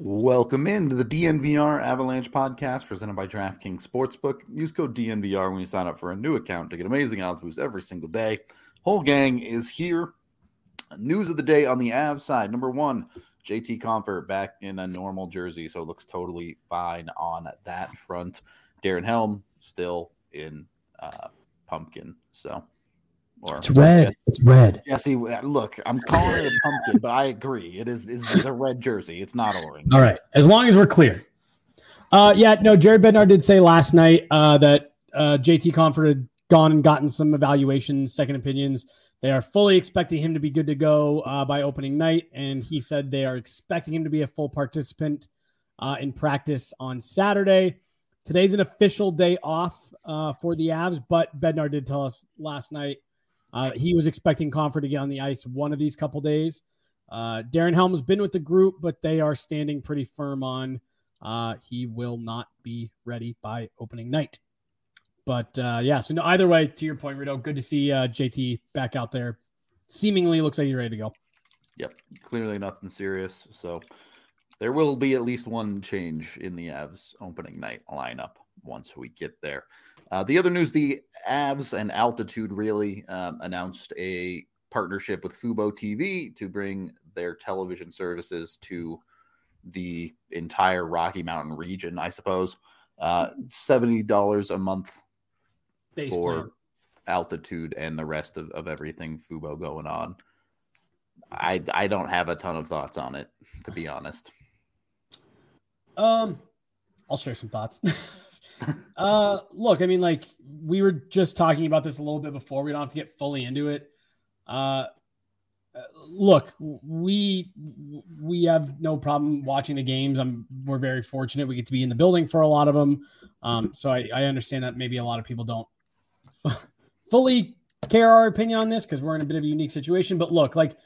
Welcome into the DNVR Avalanche podcast presented by DraftKings Sportsbook. Use code DNVR when you sign up for a new account to get amazing odds boosts every single day. Whole gang is here. News of the day on the Av side. Number one, JT Compher back in a normal jersey, so it looks totally fine on that front. Darren Helm still in uh, pumpkin, so or it's red. It's red. Jesse, look, I'm calling it a pumpkin, but I agree. It is is a red jersey. It's not orange. All right, as long as we're clear. Uh, yeah, no. Jared Bednar did say last night uh, that uh, JT Compher had gone and gotten some evaluations, second opinions. They are fully expecting him to be good to go uh, by opening night, and he said they are expecting him to be a full participant uh, in practice on Saturday. Today's an official day off uh, for the Avs, but Bednar did tell us last night uh, he was expecting Compher to get on the ice one of these couple days. Uh, Darren Helm's been with the group, but they are standing pretty firm on uh, he will not be ready by opening night. But uh, yeah, so no, either way, to your point, Rito, good to see uh, JT back out there. Seemingly looks like he's ready to go. Yep, clearly nothing serious. So there will be at least one change in the Avs opening night lineup once we get there. Uh, the other news the Avs and Altitude really um, announced a partnership with Fubo TV to bring their television services to the entire Rocky Mountain region, I suppose. Uh, $70 a month Base for plan. altitude and the rest of, of everything Fubo going on. I I don't have a ton of thoughts on it, to be honest. Um, I'll share some thoughts. uh, look, I mean, like we were just talking about this a little bit before. We don't have to get fully into it. Uh, look, we we have no problem watching the games. I'm we're very fortunate. We get to be in the building for a lot of them. Um, so I, I understand that maybe a lot of people don't fully care our opinion on this because we're in a bit of a unique situation. But look, like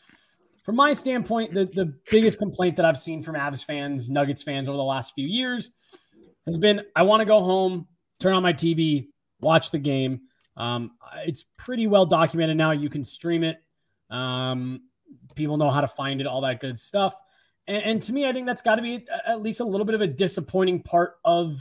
from my standpoint, the the biggest complaint that I've seen from Avs fans, Nuggets fans over the last few years has been I want to go home, turn on my TV, watch the game. Um, it's pretty well documented now. You can stream it. Um, people know how to find it, all that good stuff. And, and to me, I think that's got to be at least a little bit of a disappointing part of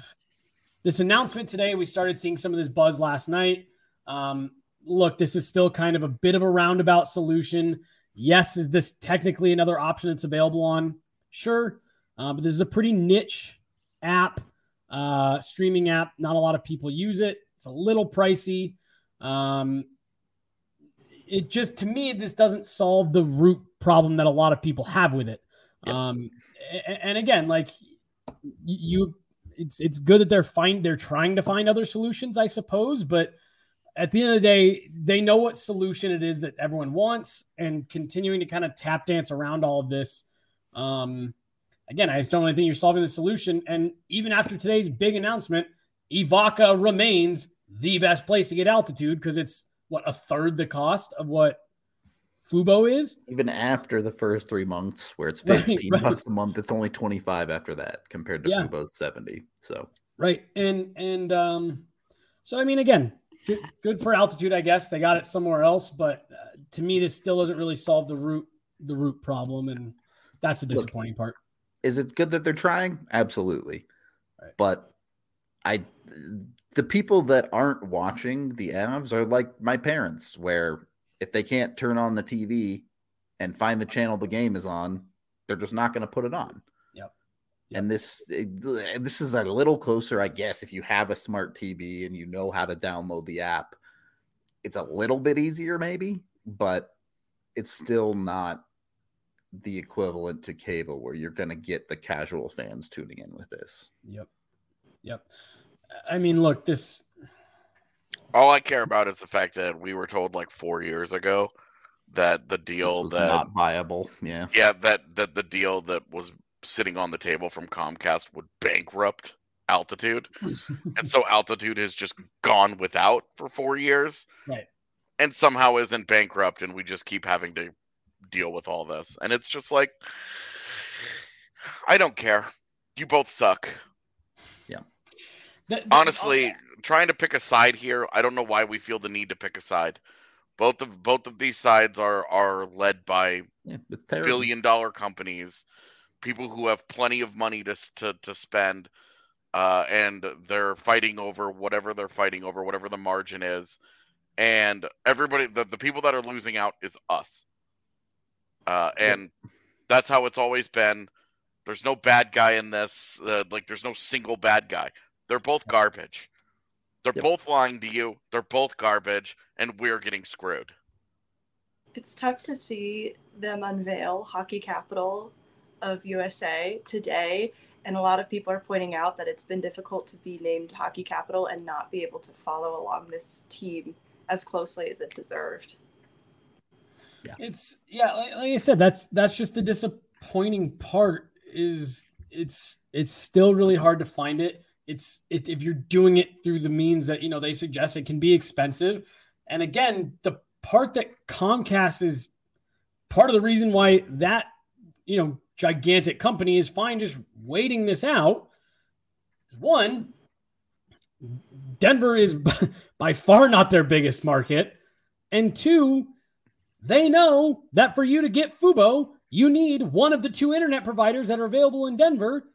this announcement today. We started seeing some of this buzz last night. Um, look, this is still kind of a bit of a roundabout solution. Yes, is this technically another option that's available on? Sure. Uh, but this is a pretty niche app uh, streaming app. Not a lot of people use it. It's a little pricey. Um, it just to me this doesn't solve the root problem that a lot of people have with it. Yep. Um, and, again, like you, it's it's good that they're find they're trying to find other solutions, I suppose, but at the end of the day, they know what solution it is that everyone wants, and continuing to kind of tap dance around all of this. Um, again, I just don't really think you're solving the solution. And even after today's big announcement, Evoca remains the best place to get altitude because it's what a third the cost of what Fubo is. Even after the first three months, where it's 15 right, right. bucks a month, it's only 25 after that compared to yeah. Fubo's 70. So right. And and um so I mean again, good, good for altitude, I guess. They got it somewhere else, but uh, to me this still doesn't really solve the root the root problem and that's the disappointing Look, part. Is it good that they're trying? Absolutely. Right. But I the people that aren't watching the Avs are like my parents, where if they can't turn on the TV and find the channel the game is on, they're just not going to put it on. Yep. And this this is a little closer, I guess, if you have a smart TV and you know how to download the app. It's a little bit easier, maybe, but it's still not the equivalent to cable where you're going to get the casual fans tuning in with this. Yep. Yep. I mean, look, this. All I care about is the fact that we were told like four years ago that the deal that not viable. Yeah. Yeah, that that the deal that was sitting on the table from Comcast would bankrupt Altitude, and so Altitude has just gone without for four years, right? And somehow isn't bankrupt, and we just keep having to deal with all this, and it's just like, I don't care. You both suck. Yeah. The, the, Honestly, okay. trying to pick a side here, I don't know why we feel the need to pick a side. Both of both of these sides are are led by yeah, billion dollar companies, people who have plenty of money to to, to spend, uh, and they're fighting over whatever they're fighting over, whatever the margin is, and everybody the, the people that are losing out is us. Uh, and that's how it's always been. There's no bad guy in this. Uh, like there's no single bad guy. They're both garbage. They're yep. both lying to you. They're both garbage, and we're getting screwed. It's tough to see them unveil Hockey Capital of USA today, and a lot of people are pointing out that it's been difficult to be named Hockey Capital and not be able to follow along this team as closely as it deserved. Yeah. It's yeah, like, like I said, that's that's just the disappointing part is it's it's still really hard to find it. It's it, if you're doing it through the means that you know they suggest it can be expensive. And again the part that comcast is part of the reason why that you know gigantic company is fine just waiting this out one denver is by far not their biggest market. And two they know that for you to get fubo you need one of the two internet providers that are available in denver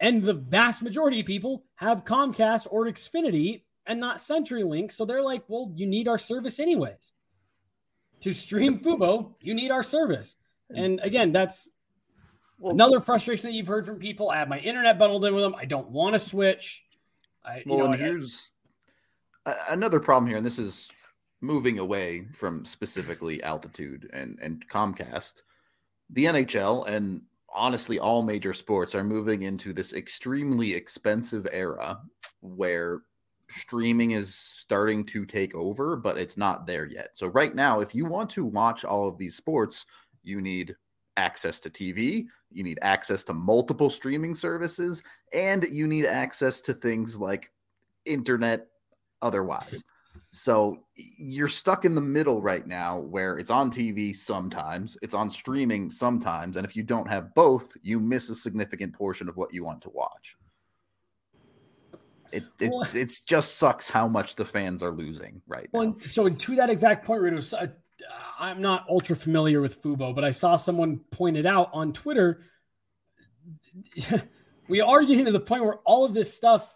and the vast majority of people have Comcast or Xfinity and not CenturyLink. So they're like, well, you need our service anyways. To stream Fubo, you need our service. And again, that's well, another frustration that you've heard from people. I have my internet bundled in with them. I don't want to switch. I, well, know, and here's another problem here, and this is moving away from specifically altitude and, and Comcast. The NHL and honestly all major sports are moving into this extremely expensive era where streaming is starting to take over but it's not there yet so right now if you want to watch all of these sports you need access to tv you need access to multiple streaming services and you need access to things like internet otherwise so you're stuck in the middle right now where it's on TV sometimes, it's on streaming sometimes. And if you don't have both, you miss a significant portion of what you want to watch. It, it well, it's just sucks how much the fans are losing right well, now. So to that exact point, Rito, uh, I'm not ultra familiar with Fubo, but I saw someone pointed out on Twitter. we are getting to the point where all of this stuff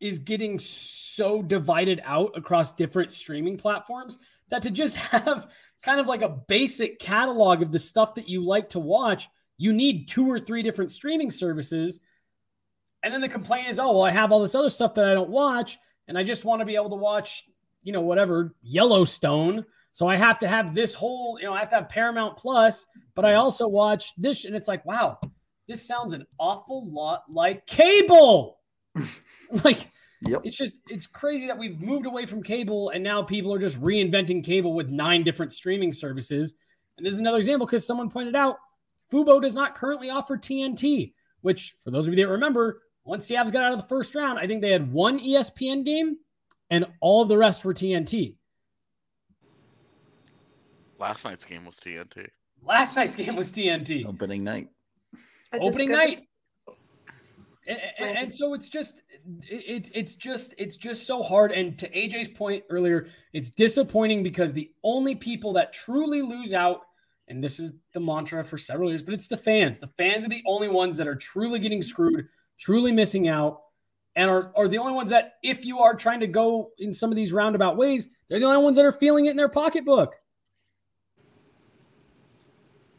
is getting so divided out across different streaming platforms that to just have kind of like a basic catalog of the stuff that you like to watch, you need two or three different streaming services. And then the complaint is, oh, well, I have all this other stuff that I don't watch, and I just want to be able to watch, you know, whatever, Yellowstone. So I have to have this whole, you know, I have to have Paramount Plus, but I also watch this. And it's like, wow, this sounds an awful lot like cable. like yep. it's just it's crazy that we've moved away from cable and now people are just reinventing cable with nine different streaming services. And this is another example because someone pointed out Fubo does not currently offer TNT, which for those of you that remember, once the Avs got out of the first round, I think they had one ESPN game and all of the rest were TNT. Last night's game was TNT. Last night's game was TNT. Opening night. Opening night and, and, so it's just it's it's just it's just so hard. And to aj's point earlier it's disappointing because the only people that truly lose out and this is the mantra for several years but it's the fans. The fans are the only ones that are truly getting screwed truly missing out and are, are the only ones that if you are trying to go in some of these roundabout ways they're the only ones that are feeling it in their pocketbook.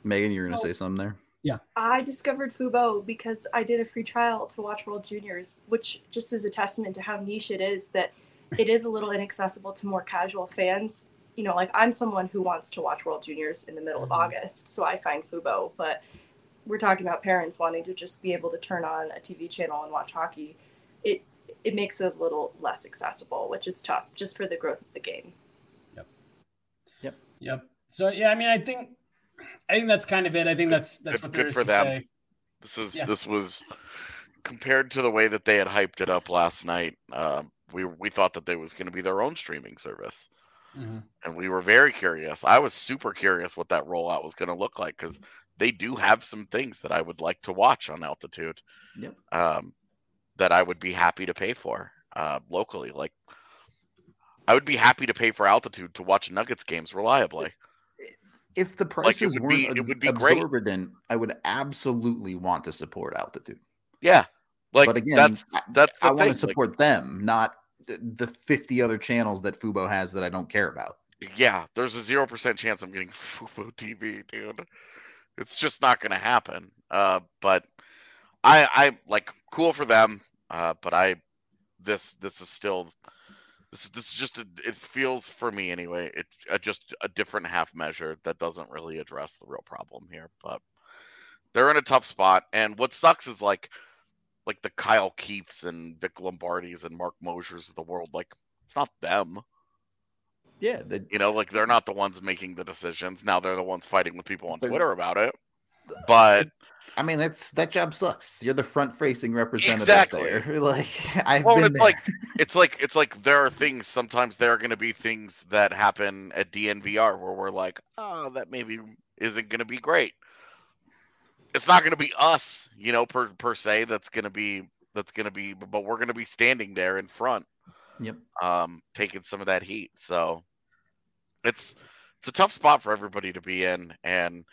Meghan you're gonna say something there Yeah. I discovered Fubo because I did a free trial to watch World Juniors, which just is a testament to how niche it is that it is a little inaccessible to more casual fans. You know, like I'm someone who wants to watch World Juniors in the middle of Mm-hmm. August, so I find Fubo, but we're talking about parents wanting to just be able to turn on a TV channel and watch hockey. It it makes it a little less accessible, which is tough just for the growth of the game. Yep. Yep. Yep. So yeah, I mean, I think, I think that's kind of it. I think that's that's Good- what good there is for to them. say. This is Yeah. this was compared to the way that they had hyped it up last night. Um, we we thought that they was going to be their own streaming service, Mhm. and we were very curious. I was super curious what that rollout was going to look like because they do have some things that I would like to watch on Altitude. Yep. Um, that I would be happy to pay for uh, locally. Like, I would be happy to pay for Altitude to watch Nuggets games reliably. If the Like, prices be- weren't it would be great. absorbent, I would absolutely want to support altitude. Yeah, like but again, that's that's the I want to like- support them, not the 50 other channels that Fubo has that I don't care about. yeah, there's a zero percent chance I'm getting Fubo TV, dude. It's just not gonna happen. Uh, but I, I like cool for them. Uh, but I, this, this is still, this, this is just, a, it feels for me anyway. It's a, just a different half measure that doesn't really address the real problem here. But they're in a tough spot, and what sucks is like, like the Kyle Keefes and Vic Lombardis and Marc Mosers of the world. Like, it's not them. Yeah, You know, like they're not the ones making the decisions. Now they're the ones fighting with people on Twitter about it. But I mean, that's that job sucks. You're the front-facing representative Exactly. there. Like I've well, been it's there. like it's like it's like there are things sometimes there are going to be things that happen at DNVR where we're like, oh, that maybe isn't going to be great. It's not going to be us, you know, per per se. That's going to be that's going to be, but we're going to be standing there in front, Yep. um, taking some of that heat. So it's it's a tough spot for everybody to be in, and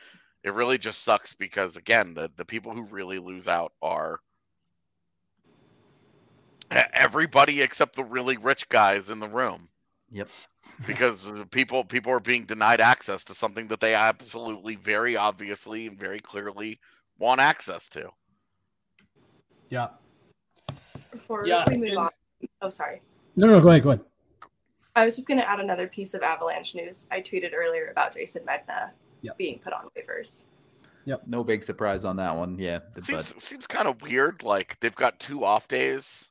it really just sucks because again, the the people who really lose out are everybody except the really rich guys in the room Yep. because uh, people people are being denied access to something that they absolutely very obviously and very clearly want access to Yeah. Before Yeah, we move and- on, oh sorry. No, no, go ahead, go ahead. I was just going to add another piece of Avalanche news. I tweeted earlier about Jason Megna Yep. being put on waivers. Yep. No big surprise on that one. Yeah. it But seems seems kind of weird like they've got two off days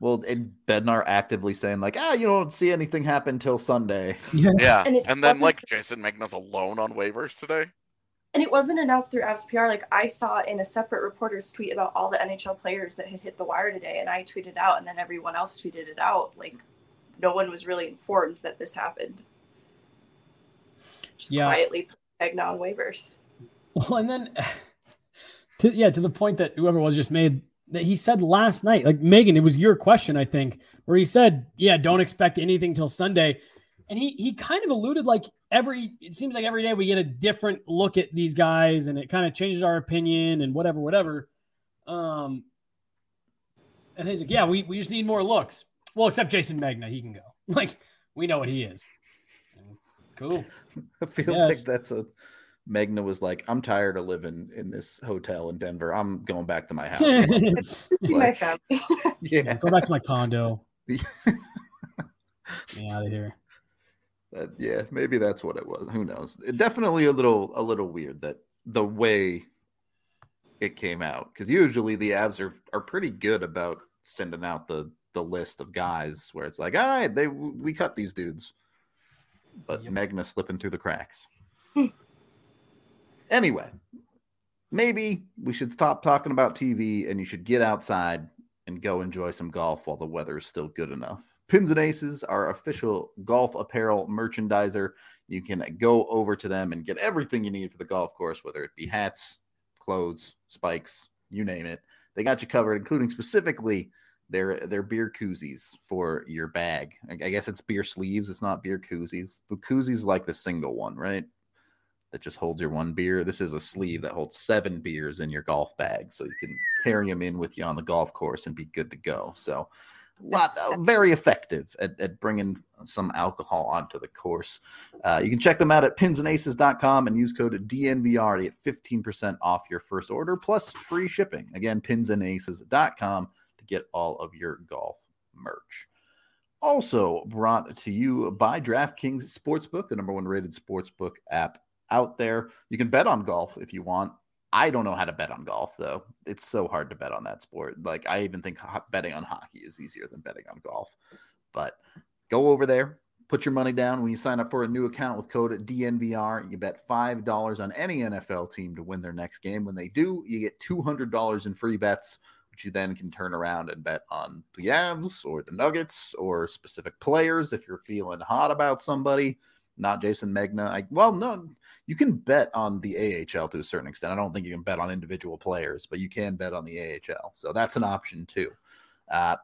well, and Bednar actively saying like, ah, you don't see anything happen till Sunday. Yeah. yeah And and, then like jason megna's alone on waivers today And it wasn't announced through Avs PR. Like I saw in a separate reporter's tweet about all the NHL players that had hit the wire today, and I tweeted out, and then everyone else tweeted it out. Like no one was really informed that this happened. Just Yeah. quietly on waivers. Well, and then, to, yeah, to the point that whoever was just made that he said last night, like Meghan, it was your question, I think, where he said, "Yeah, don't expect anything till Sunday," and he he kind of alluded like every it seems like every day we get a different look at these guys, and it kind of changes our opinion and whatever, whatever. Um, and he's like, "Yeah, we we just need more looks." Well, except Jason Megna, he can go. Like we know what he is. Cool. I feel Yes. like that's a Megna was like, I'm tired of living in this hotel in Denver. I'm going back to my house. See my family. yeah. Go back to my condo. Yeah. Get me out of here. That- yeah, maybe that's what it was. Who knows? It definitely a little a little weird that the way it came out because usually the Avs are are pretty good about sending out the the list of guys where it's like, all right, they we cut these dudes, but Yep. Megna slipping through the cracks. Hmm. anyway, maybe we should stop talking about TV and you should get outside and go enjoy some golf while the weather is still good enough. Pins and Aces, our official golf apparel merchandiser. You can go over to them and get everything you need for the golf course, whether it be hats, clothes, spikes, you name it. They got you covered, including specifically their their beer koozies for your bag. I guess it's beer sleeves. It's not beer koozies. The koozies like the single one, right? That just holds your one beer. This is a sleeve that holds seven beers in your golf bag, so you can carry them in with you on the golf course and be good to go. So lot uh, very effective at, at bringing some alcohol onto the course. Uh, you can check them out at pinsandaces.com and use code DNVR to get 15% off your first order plus free shipping. Again, pinsandaces.com to get all of your golf merch. Also brought to you by DraftKings Sportsbook, the number one rated sportsbook app out there. You can bet on golf if you want. I don't know how to bet on golf though. It's so hard to bet on that sport. Like I even think betting on hockey is easier than betting on golf. But go over there, put your money down when you sign up for a new account with code DNVR. You bet $5 on any NFL team to win their next game. When they do, you get $200 in free bets, which you then can turn around and bet on the Avs or the Nuggets or specific players if you're feeling hot about somebody not Jason Megna. I well, no, you can bet on the AHL to a certain extent. I don't think you can bet on individual players, but you can bet on the AHL. So that's an option too. Uh,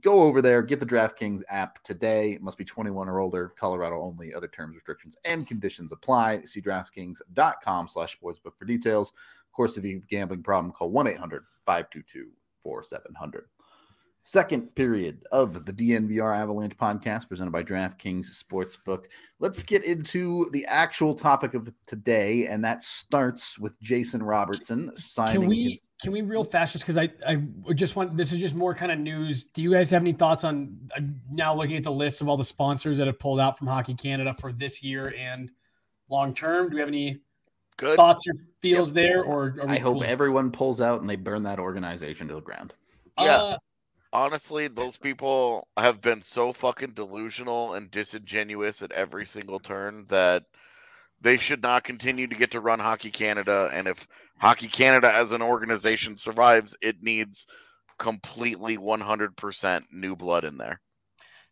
go over there, get the DraftKings app today. It must be 21 or older, Colorado only. Other terms, restrictions, and conditions apply. See DraftKings.com slash sportsbook for details. Of course, if you have a gambling problem, call 1 800 522 4700. Second period of the DNVR Avalanche podcast presented by DraftKings Sportsbook. Let's get into the actual topic of today, and that starts with Jason Robertson signing. Can we his- can we real fast just because I I just want this is just more kind of news. Do you guys have any thoughts on uh, now looking at the list of all the sponsors that have pulled out from Hockey Canada for this year and long term? Do we have any Good. thoughts or feels there? Or are we I hope cool? everyone pulls out and they burn that organization to the ground. Yeah. Uh, Honestly, those people have been so fucking delusional and disingenuous at every single turn that they should not continue to get to run Hockey Canada. And if Hockey Canada as an organization survives, it needs completely 100% new blood in there.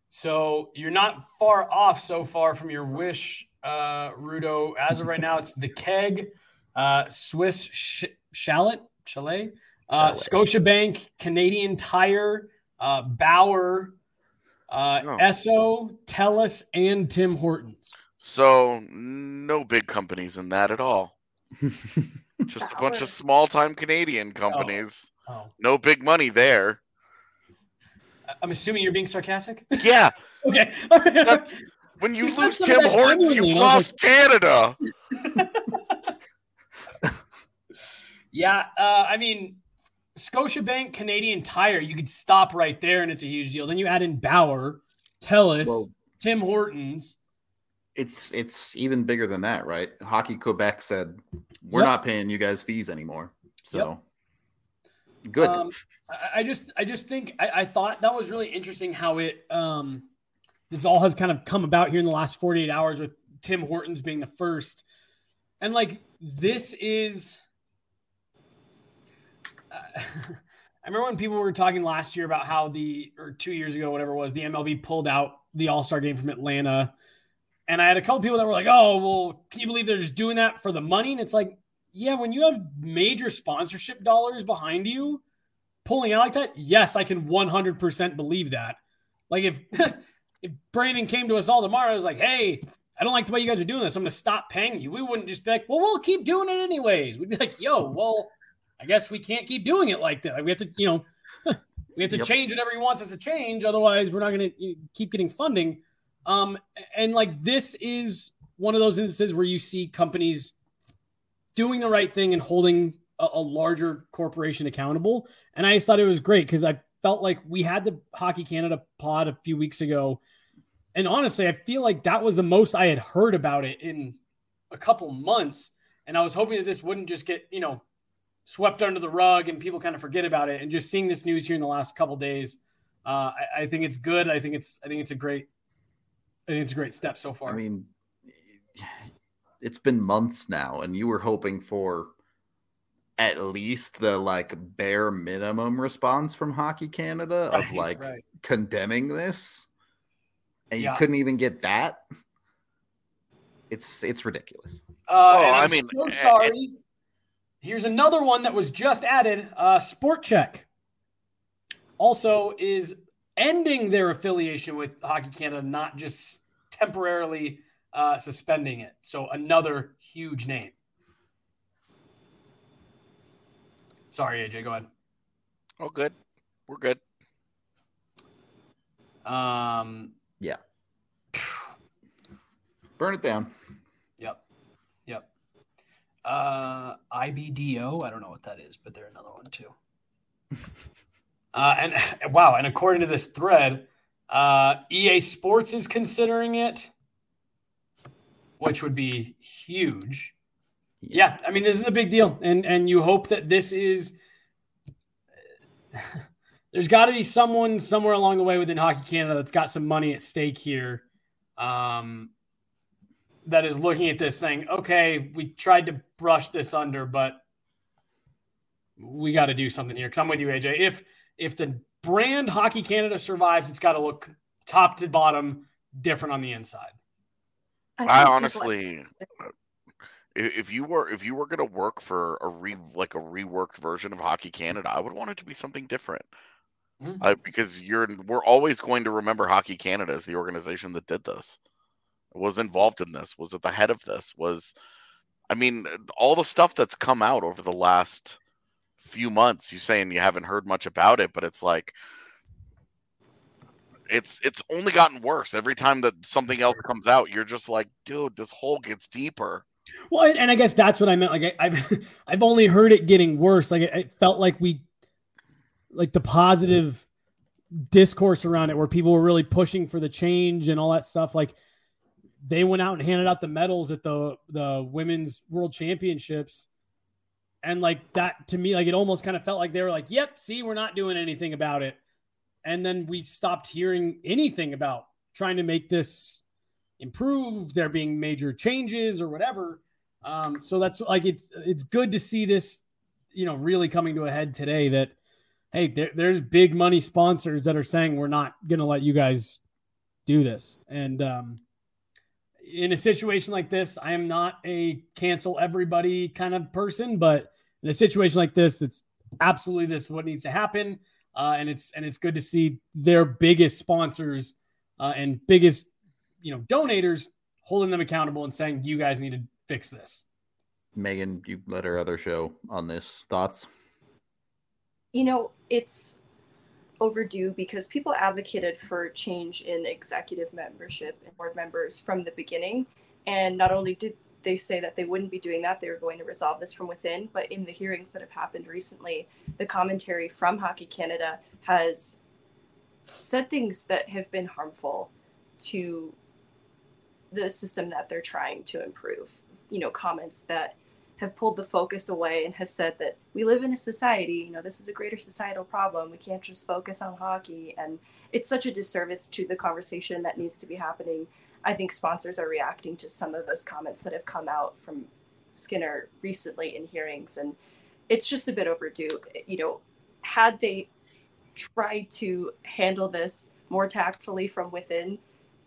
So you're not far off so far from your wish, uh, Rudo. As of right now, it's the keg, uh, Swiss sh- shallot, chalet, uh, Scotiabank, Canadian Tire, uh, Bauer, uh, Oh. Esso, Telus, and Tim Hortons. So, no big companies in that at all. Just a bunch of small time Canadian companies. Oh, No big money there. I'm assuming you're being sarcastic. Yeah, okay. that's when you You lose Tim Hortons, you and I lost Canada. Yeah, uh, I mean, Scotiabank Canadian Tire, you could stop right there and it's a huge deal. Then you add in Bauer, Telus, Well- Tim Hortons. It's it's even bigger than that, right? Hockey Quebec said we're Yep. not paying you guys fees anymore. So good. Um, I, I just, I just think I, I thought that was really interesting how it, um, this all has kind of come about here in the last 48 hours with Tim Hortons being the first. And like, this is, uh, I remember when people were talking last year about how the, or two years ago, whatever it was, the MLB pulled out the All Star game from Atlanta. And I had a couple people that were like, oh, well, can you believe they're just doing that for the money? And it's like, yeah, when you have major sponsorship dollars behind you pulling out like that, yes, I can 100% believe that. Like if if Brandon came to us all tomorrow, I was like, hey, I don't like the way you guys are doing this. I'm going to stop paying you. We wouldn't just be like, well, we'll keep doing it anyways. We'd be like, yo, well, I guess we can't keep doing it like that. We have to, you know, we have to Yep. change whatever he wants us to change. Otherwise, we're not going to keep getting funding. Um, and like this is one of those instances where you see companies doing the right thing and holding a, a larger corporation accountable. And I just thought it was great because I felt like we had the Hockey Canada pod a few weeks ago. And honestly, I feel like that was the most I had heard about it in a couple months. And I was hoping that this wouldn't just get, you know, swept under the rug and people kind of forget about it. And just seeing this news here in the last couple days, uh, I, I think it's good. I think it's I think it's a great I think it's a great step so far. I mean, it's been months now, and you were hoping for at least the like bare minimum response from Hockey Canada of Right, like right. condemning this, and you Yeah. couldn't even get that. It's it's ridiculous. Uh, Oh, and I I'm mean, so eh, sorry. Here's another one that was just added. Uh, Sport Chek also is ending their affiliation with Hockey Canada, not just temporarily uh, suspending it. So another huge name. Sorry, AJ, go ahead. Oh, good. We're good. Um, yeah. Burn it down. Yep. Yep. Uh, IBDO. I don't know what that is, but they're another one too. uh, and wow. And according to this thread, uh, EA Sports is considering it, which would be huge. Yeah. yeah, I mean, this is a big deal, and and you hope that this is. There's got to be someone somewhere along the way within Hockey Canada that's got some money at stake here. Um, that is looking at this saying, okay, we tried to brush this under, but we got to do something here. Because I'm with you, AJ. If if the brand Hockey Canada survives, it's got to look top to bottom different on the inside. I, I honestly, if you were if you were going to work for a re like a reworked version of Hockey Canada, I would want it to be something different. Mm-hmm. Uh, because you're we're always going to remember Hockey Canada as the organization that did this was involved in this, was at the head of this, was I mean, all the stuff that's come out over the last few months, you saying you haven't heard much about it, but it's like it's it's only gotten worse every time that something else comes out. You're just like, dude, this hole gets deeper. Well, and I guess that's what I meant. Like, I, have I've only heard it getting worse. Like, it felt like we, like the positive discourse around it, where people were really pushing for the change and all that stuff. Like, they went out and handed out the medals at the the women's world championships and like that to me like it almost kind of felt like they were like yep see we're not doing anything about it and then we stopped hearing anything about trying to make this improve there being major changes or whatever um, so that's like it's it's good to see this you know really coming to a head today that hey there, there's big money sponsors that are saying we're not going to let you guys do this and um, in a situation like this, I am not a cancel everybody kind of person, but in a situation like this, that's absolutely this what needs to happen. Uh, and it's and it's good to see their biggest sponsors uh, and biggest you know donators holding them accountable and saying you guys need to fix this. Meghan, you led our other show on this. Thoughts? You know, it's overdue because people advocated for change in executive membership and board members from the beginning. And not only did they say that they wouldn't be doing that, they were going to resolve this from within, but in the hearings that have happened recently, the commentary from Hockey Canada has said things that have been harmful to the system that they're trying to improve. You know, comments that have pulled the focus away and have said that we live in a society, you know, this is a greater societal problem. We can't just focus on hockey. And it's such a disservice to the conversation that needs to be happening. I think sponsors are reacting to some of those comments that have come out from Skinner recently in hearings. And it's just a bit overdue. You know, had they tried to handle this more tactfully from within,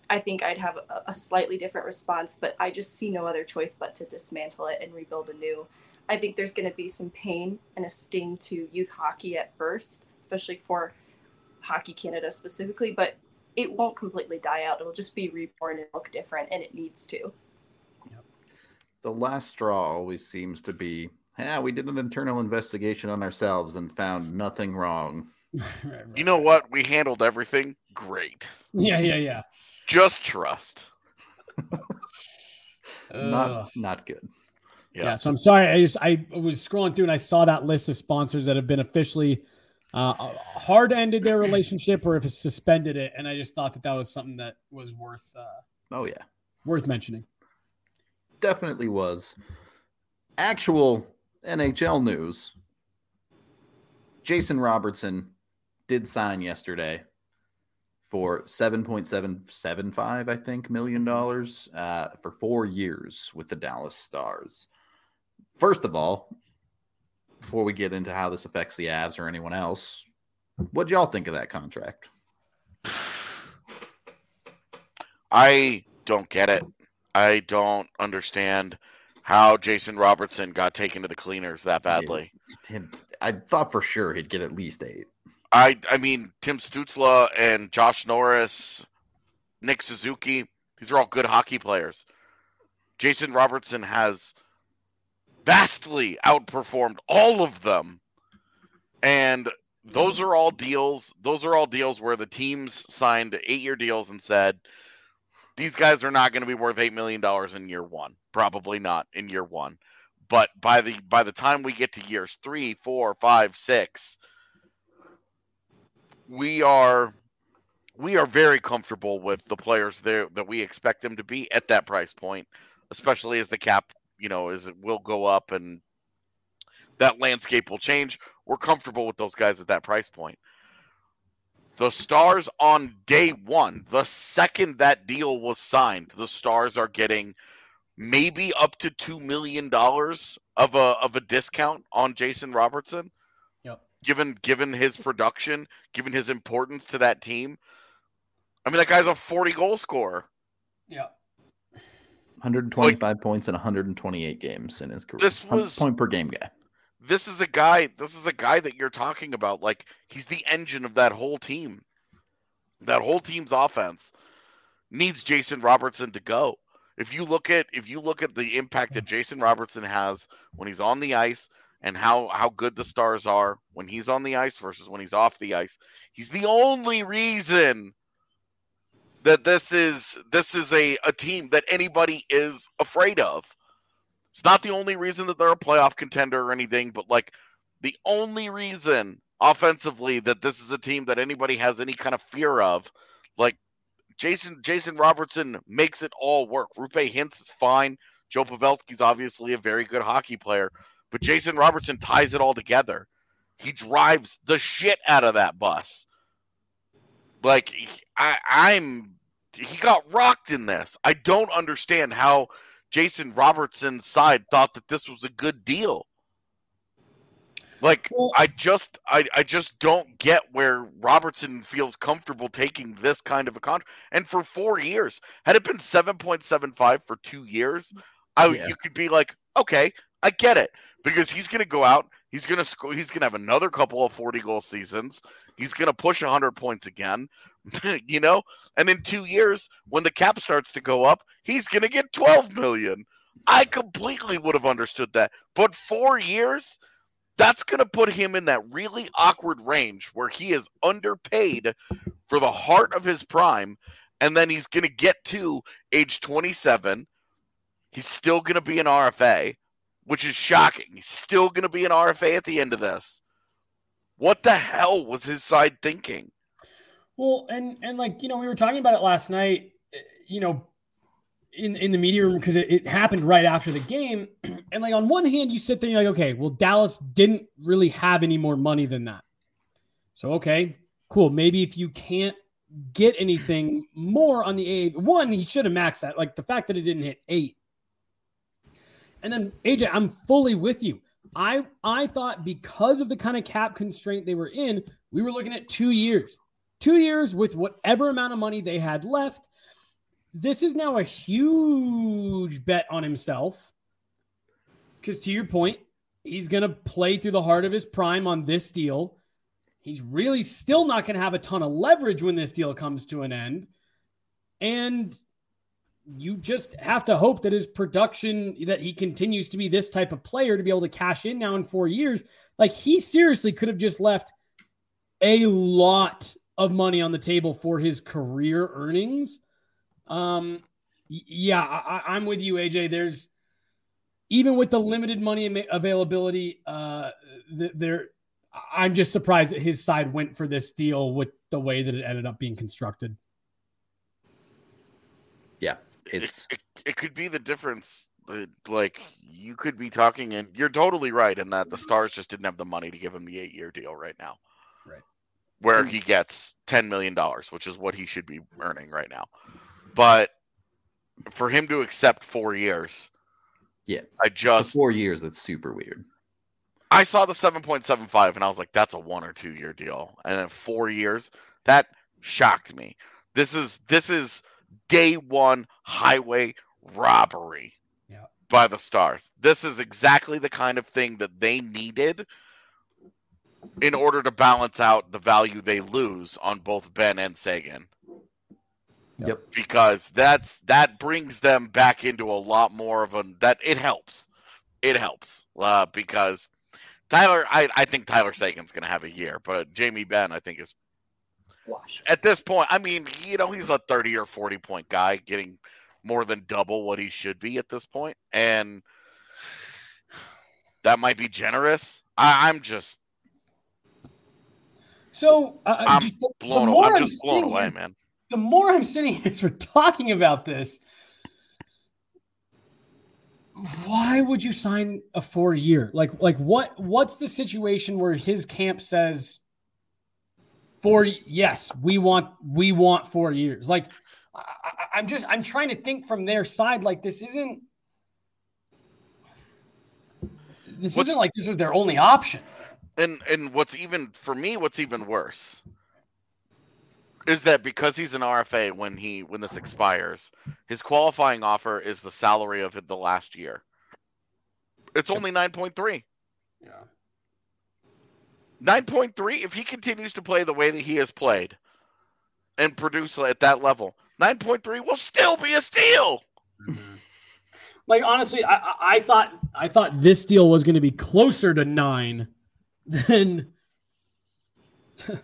I think I'd have a, a, slightly different response, but I just see no other choice but to dismantle it and rebuild anew. I think there's going to be some pain and a sting to youth hockey at first, especially for Hockey Canada specifically, but it won't completely die out. It'll just be reborn and look different, and it needs to. The last straw always seems to be, yeah, we did an internal investigation on ourselves and found nothing wrong. right, right. You know what? We handled everything great. Yeah, yeah, yeah. Just trust. not not good. Yeah. yeah. So I'm sorry. I just I was scrolling through and I saw that list of sponsors that have been officially uh, hard ended their relationship or if it's suspended it, and I just thought that that was something that was worth. Uh, oh yeah, worth mentioning. Definitely was. Actual NHL news. Jason Robertson did sign yesterday for 7.775 i think million dollars uh, for four years with the dallas stars. First of all before we get into how this affects the avs or anyone else what do y'all think of that contract? I don't get it. I don't understand how jason robertson got taken to the cleaners that badly. I thought for sure he'd get at least eight I I mean Tim Stützle and Josh Norris, Nick Suzuki, these are all good hockey players. Jason Robertson has vastly outperformed all of them. And those are all deals. Those are all deals where the teams signed eight-year deals and said these guys are not going to be worth eight million dollars in year one. Probably not in year one. But by the by the time we get to years three, four, five, six, we are we are very comfortable with the players there that we expect them to be at that price point, especially as the cap, you know, as it will go up and that landscape will change. We're comfortable with those guys at that price point. The Stars on day one, the second that deal was signed, the Stars are getting maybe up to two million dollars of a of a discount on Jason Robertson. Yep. Given given his production, given his importance to that team. I mean that guy's a 40 goal scorer. Yeah. 125 like, points in 128 games in his career. This was point per game guy this is a guy this is a guy that you're talking about like he's the engine of that whole team that whole team's offense needs jason robertson to go if you look at if you look at the impact that jason robertson has when he's on the ice and how how good the stars are when he's on the ice versus when he's off the ice he's the only reason that this is this is a, a team that anybody is afraid of it's not the only reason that they're a playoff contender or anything, but like the only reason offensively that this is a team that anybody has any kind of fear of, like Jason Jason Robertson makes it all work. Roope Hintz is fine. Joe Pavelski's obviously a very good hockey player, but Jason Robertson ties it all together. He drives the shit out of that bus. Like I, I'm, he got rocked in this. I don't understand how Jason Robertson's side thought that this was a good deal. Like I just I, I just don't get where Robertson feels comfortable taking this kind of a contract. And for four years, had it been seven point seven five for two years, I yeah. you could be like, okay, I get it because he's going to go out, he's going to score, he's going to have another couple of forty goal seasons, he's going to push hundred points again. you know? And in two years, when the cap starts to go up, he's going to get 12 million. I completely would have understood that. But four years, that's going to put him in that really awkward range where he is underpaid for the heart of his prime. And then he's going to get to age 27. He's still going to be an RFA, which is shocking. He's still going to be an RFA at the end of this. What the hell was his side thinking? Well, and and like you know, we were talking about it last night. Eh, you know, in in the media room because it, it, happened right after the game, and like on one hand, you sit there, and you're like, okay, well, Dallas didn't really have any more money than that. So okay, cool. Maybe if you can't get anything more on the A, one, he should have maxed that. Like the fact that it didn't hit eight. And then AJ, I'm fully with you. I I thought because of the kind of cap constraint they were in, we were looking at two years two years with whatever amount of money they had left. This is now a huge bet on himself. Because to your point, he's going to play through the heart of his prime on this deal. He's really still not going to have a ton of leverage when this deal comes to an end. And you just have to hope that his production, that he continues to be this type of player to be able to cash in now in four years. Like he seriously could have just left a lot of money on the table for his career earnings. Um, yeah, I, am with you, AJ. There's even with the limited money availability, uh, there. I'm just surprised that his side went for this deal with the way that it ended up being constructed. Yeah, it's it, it, it could be the difference. Like you could be talking, and you're totally right in that the Stars just didn't have the money to give him the eight year deal right now Right. where he gets $10 million, which is what he should be earning right now. But for him to accept four years, yeah, I just for four years. That's super weird. I saw the 7.75 and I was like, that's a one or two year deal. And then four years, that shocked me. This is this is day one highway robbery yeah. by the stars. This is exactly the kind of thing that they needed in order to balance out the value they lose on both Benn and Seguin. Yep. Because that's that brings them back into a lot more of a that it helps. It helps uh, because Tyler, I, I think Tyler Seguin's going to have a year, but Jamie Benn I think, is Wash. at this point. I mean, you know, he's a 30 or 40 point guy getting more than double what he should be at this point, and that might be generous. I, I'm just So uh, I'm just the- the blown. more I'm just blown away, here- man. The more I'm sitting here talking about this, why would you sign a four year? Like, like what? What's the situation where his camp says four? Yes, we want we want four years. Like, I, I'm just I'm trying to think from their side. Like, this isn't. This What's- isn't like this was their only option. And and what's even for me, what's even worse is that because he's an RFA when he when this expires, his qualifying offer is the salary of the last year. It's only nine point three. Yeah. Nine point three. If he continues to play the way that he has played and produce at that level, nine point three will still be a steal. Like honestly, I, I- thought I thought this deal was going to be closer to nine than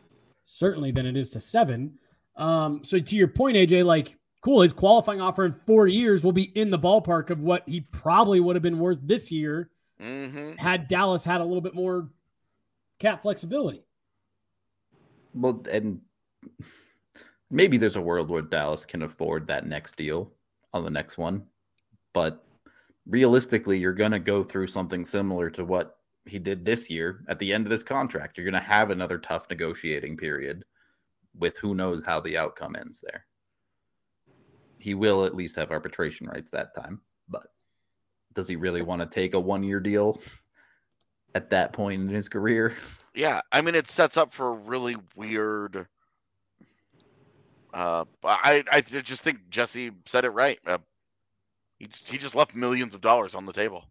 certainly than it is to seven. Um, so to your point, AJ, like cool, his qualifying offer in four years will be in the ballpark of what he probably would have been worth this year hmm had Dallas had a little bit more cap flexibility. Well, and maybe there's a world where Dallas can afford that next deal on the next one, but realistically, you're going to go through something similar to what he did this year at the end of this contract. You're going to have another tough negotiating period with who knows how the outcome ends there. He will at least have arbitration rights that time, but does he really want to take a one year deal at that point in his career? Yeah, I mean it sets up for a really weird. Uh, I I just think Jesse said it right. Uh, he just, he just left millions of dollars on the table.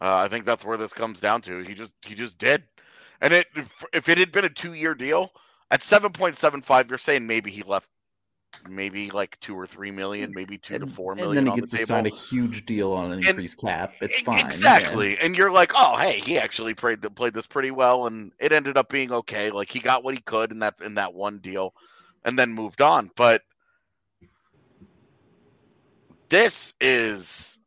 Uh, I think that's where this comes down to. He just he just did, and it if, if it had been a two year deal at seven point seven five, you're saying maybe he left maybe like two or three million, maybe two to four million. and then he gets the to table. sign a huge deal on an And- increased cap. It's fine. Exactly. And you're like, oh, hey, he actually played the, played this pretty well, and it ended up being okay. Like he got what he could in that in that one deal, and then moved on. But this is,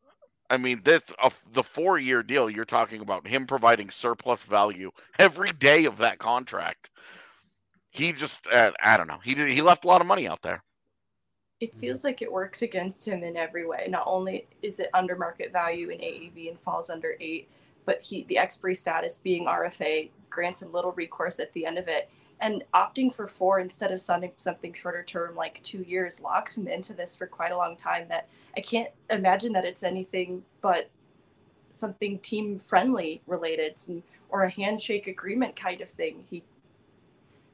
I mean, this uh, the four year deal. You're talking about him providing surplus value every day of that contract. He just, uh, I don't know. He did, he left a lot of money out there. It mm-hmm. feels like it works against him in every way. Not only is it under market value in AAV and falls under eight, but he the expiry status being RFA grants him little recourse at the end of it. And opting for four instead of something something shorter term like two years locks him into this for quite a long time. That I can't imagine that it's anything but something team friendly related, some, or a handshake agreement kind of thing. He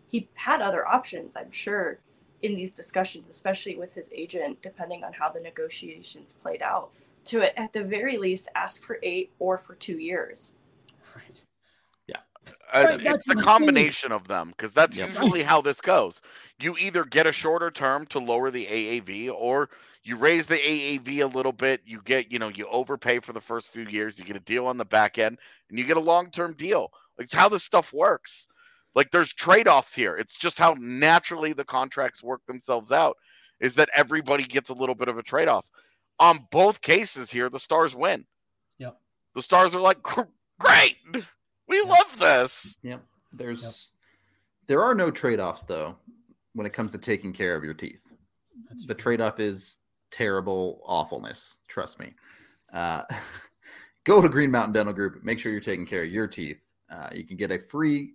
he had other options, I'm sure, in these discussions, especially with his agent, depending on how the negotiations played out, to at the very least ask for eight or for two years. Right. Uh, Right, that's it's the what I'm saying is- combination of them because that's Yep. usually how this goes. You either get a shorter term to lower the AAV, or you raise the AAV a little bit. You get, you know, you overpay for the first few years. You get a deal on the back end, and you get a long term deal. It's how this stuff works. Like, there's trade offs here. It's just how naturally the contracts work themselves out. Is that everybody gets a little bit of a trade off? On both cases here, the Stars win. Yep. The Stars are like, great, we love this. Yep. There's there are no trade-offs though when it comes to taking care of your teeth. That's The true. trade-off is terrible awfulness. Trust me. Uh, go to Green Mountain Dental Group. Make sure you're taking care of your teeth. Uh, you can get a free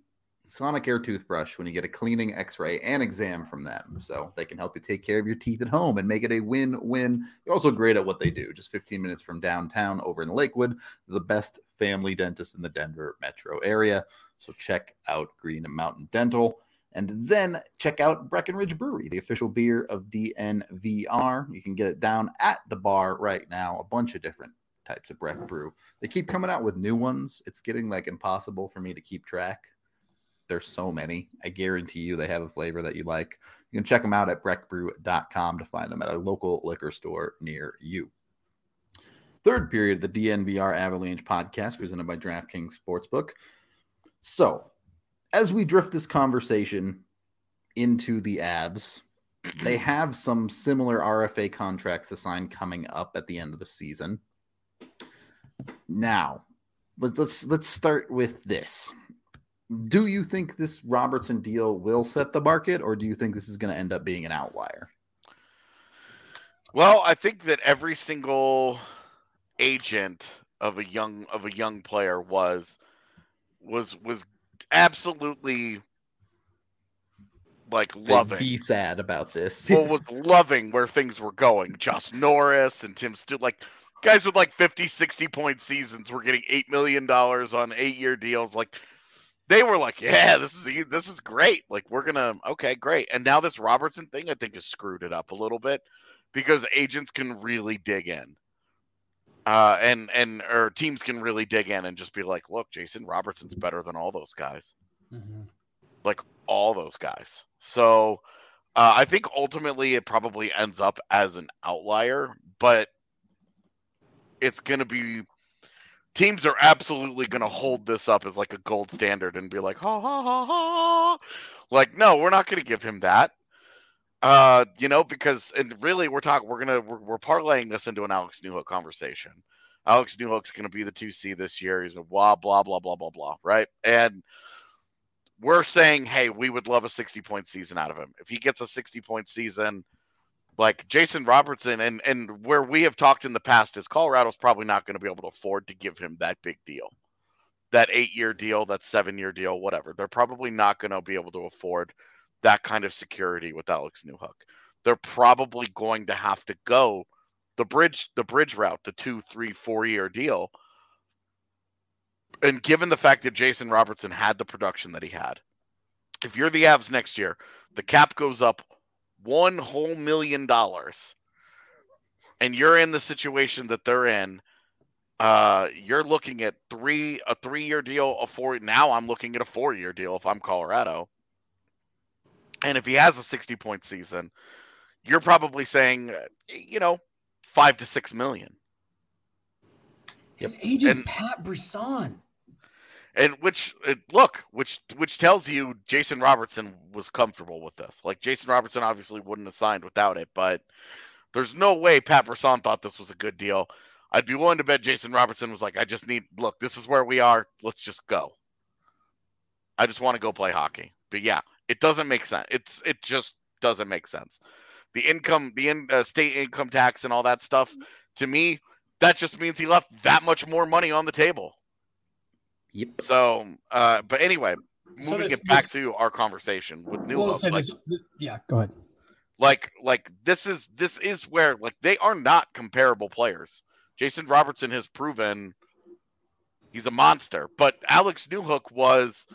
Sonicare toothbrush when you get a cleaning, X-ray, and exam from them. So they can help you take care of your teeth at home and make it a win-win. They're also great at what they do. Just 15 minutes from downtown, over in Lakewood, the best family dentist in the Denver metro area. So check out Green Mountain Dental. And then check out Breckenridge Brewery, the official beer of DNVR. You can get it down at the bar right now. A bunch of different types of Breck Brew. They keep coming out with new ones. It's getting like impossible for me to keep track. There's so many. I guarantee you they have a flavor that you like. You can check them out at breckbrew.com to find them at a local liquor store near you. third period of the DNVR Avalanche podcast presented by DraftKings Sportsbook. So, as we drift this conversation into the Avs, they have some similar RFA contracts to sign coming up at the end of the season. Now, but let's let's start with this. Do you think this Robertson deal will set the market, or do you think this is going to end up being an outlier? Well, I think that every single agent of a young of a young player was was was absolutely like loving be sad about this. well, was loving where things were going. Josh Norris and Tim Stützle guys with like 50, 60 point seasons were getting eight million dollars on eight year deals. Like they were like, yeah, this is this is great. Like we're gonna okay, great. And now this Robertson thing, I think, has screwed it up a little bit because agents can really dig in. Uh, and and or teams can really dig in and just be like, look, Jason Robertson's better than all those guys, mm-hmm. like all those guys. So uh, I think ultimately it probably ends up as an outlier, but it's going to be teams are absolutely going to hold this up as like a gold standard and be like, ha ha ha ha. Like, no, we're not going to give him that. Uh, you know, because and really we're talking we're gonna we're, we're parlaying this into an Alex Newhook conversation. Alex Newhook's gonna be the two C this year. He's a blah blah blah blah blah blah, right? And we're saying, hey, we would love a 60 point season out of him. If he gets a 60 point season, like Jason Robertson, and and where we have talked in the past is Colorado's probably not going to be able to afford to give him that big deal, that eight year deal, that seven year deal, whatever. They're probably not going to be able to afford that kind of security with Alex Newhook. They're probably going to have to go the bridge the bridge route, the two, three, four year deal. And given the fact that Jason Robertson had the production that he had, if you're the Avs next year, the cap goes up one whole million dollars, and you're in the situation that they're in. Uh, you're looking at three a three year deal, a four. Now I'm looking at a four year deal if I'm Colorado. And if he has a 60 point season, you're probably saying, you know, five to six million. His agent's and, Pat Brisson. And which uh, look, which which tells you Jason Robertson was comfortable with this. Like Jason Robertson obviously wouldn't have signed without it, but there's no way Pat Brisson thought this was a good deal. I'd be willing to bet Jason Robertson was like, I just need look, this is where we are. Let's just go. I just want to go play hockey. But yeah, it doesn't make sense. It's it just doesn't make sense. The income, the in, uh, state income tax, and all that stuff. To me, that just means he left that much more money on the table. Yep. So, uh, but anyway, moving so this, it back this, to our conversation with New well, like, this, yeah, go ahead. Like, like this is this is where like they are not comparable players. Jason Robertson has proven he's a monster, but Alex Newhook was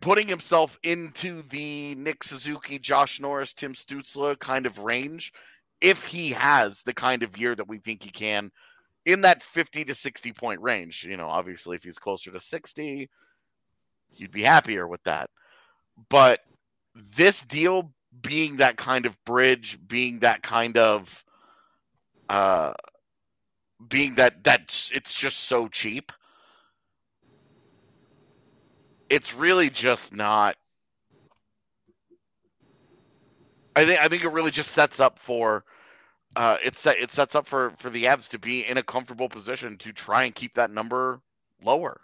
putting himself into the Nick Suzuki, Josh Norris, Tim Stützle kind of range if he has the kind of year that we think he can in that 50 to 60 point range. You know, obviously, if he's closer to 60, you'd be happier with that. But this deal being that kind of bridge, being that kind of, uh, being that that it's just so cheap it's really just not. I think I think it really just sets up for uh, it set it sets up for for the Avs to be in a comfortable position to try and keep that number lower,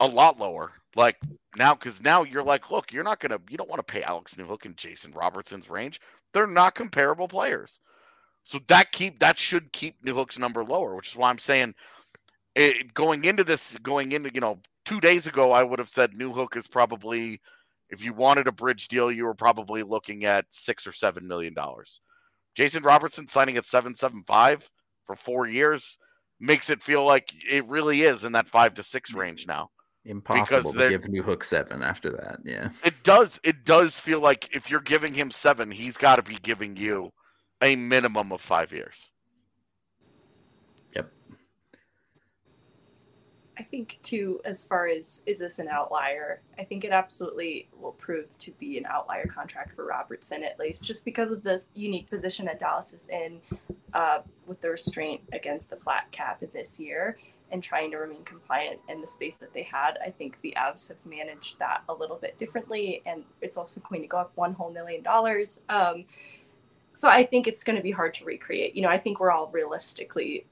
a lot lower. Like now, because now you're like, look, you're not gonna, you don't want to pay Alex Newhook and Jason Robertson's range. They're not comparable players, so that keep that should keep Newhook's number lower, which is why I'm saying it, going into this, going into you know, two days ago, I would have said Newhook is probably, if you wanted a bridge deal, you were probably looking at six or seven million dollars. Jason Robertson signing at seven seven five for four years makes it feel like it really is in that five to six range now. Impossible to give Newhook seven after that. Yeah, it does. It does feel like if you're giving him seven, he's got to be giving you a minimum of five years. I think too, as far as is this an outlier, I think it absolutely will prove to be an outlier contract for Robertson at least, just because of the unique position that Dallas is in. uh, with the restraint against the flat cap this year and trying to remain compliant in the space that they had. I think the Avs have managed that a little bit differently, and it's also going to go up one whole million dollars. Um, so I think it's going to be hard to recreate. You know, I think we're all realistically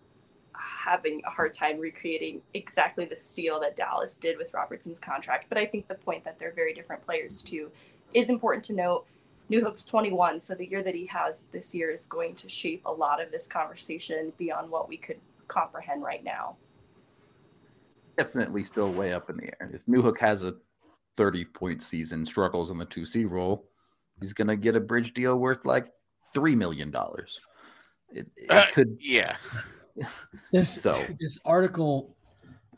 having a hard time recreating exactly the steal that Dallas did with Robertson's contract. But I think the point that they're very different players too is important to note. Newhook's 21, so the year that he has this year is going to shape a lot of this conversation beyond what we could comprehend right now. Definitely still way up in the air. If Newhook has a 30 point season, struggles in the 2C role, he's going to get a bridge deal worth like $3 million. It, it uh, could. Yeah. This, so. this article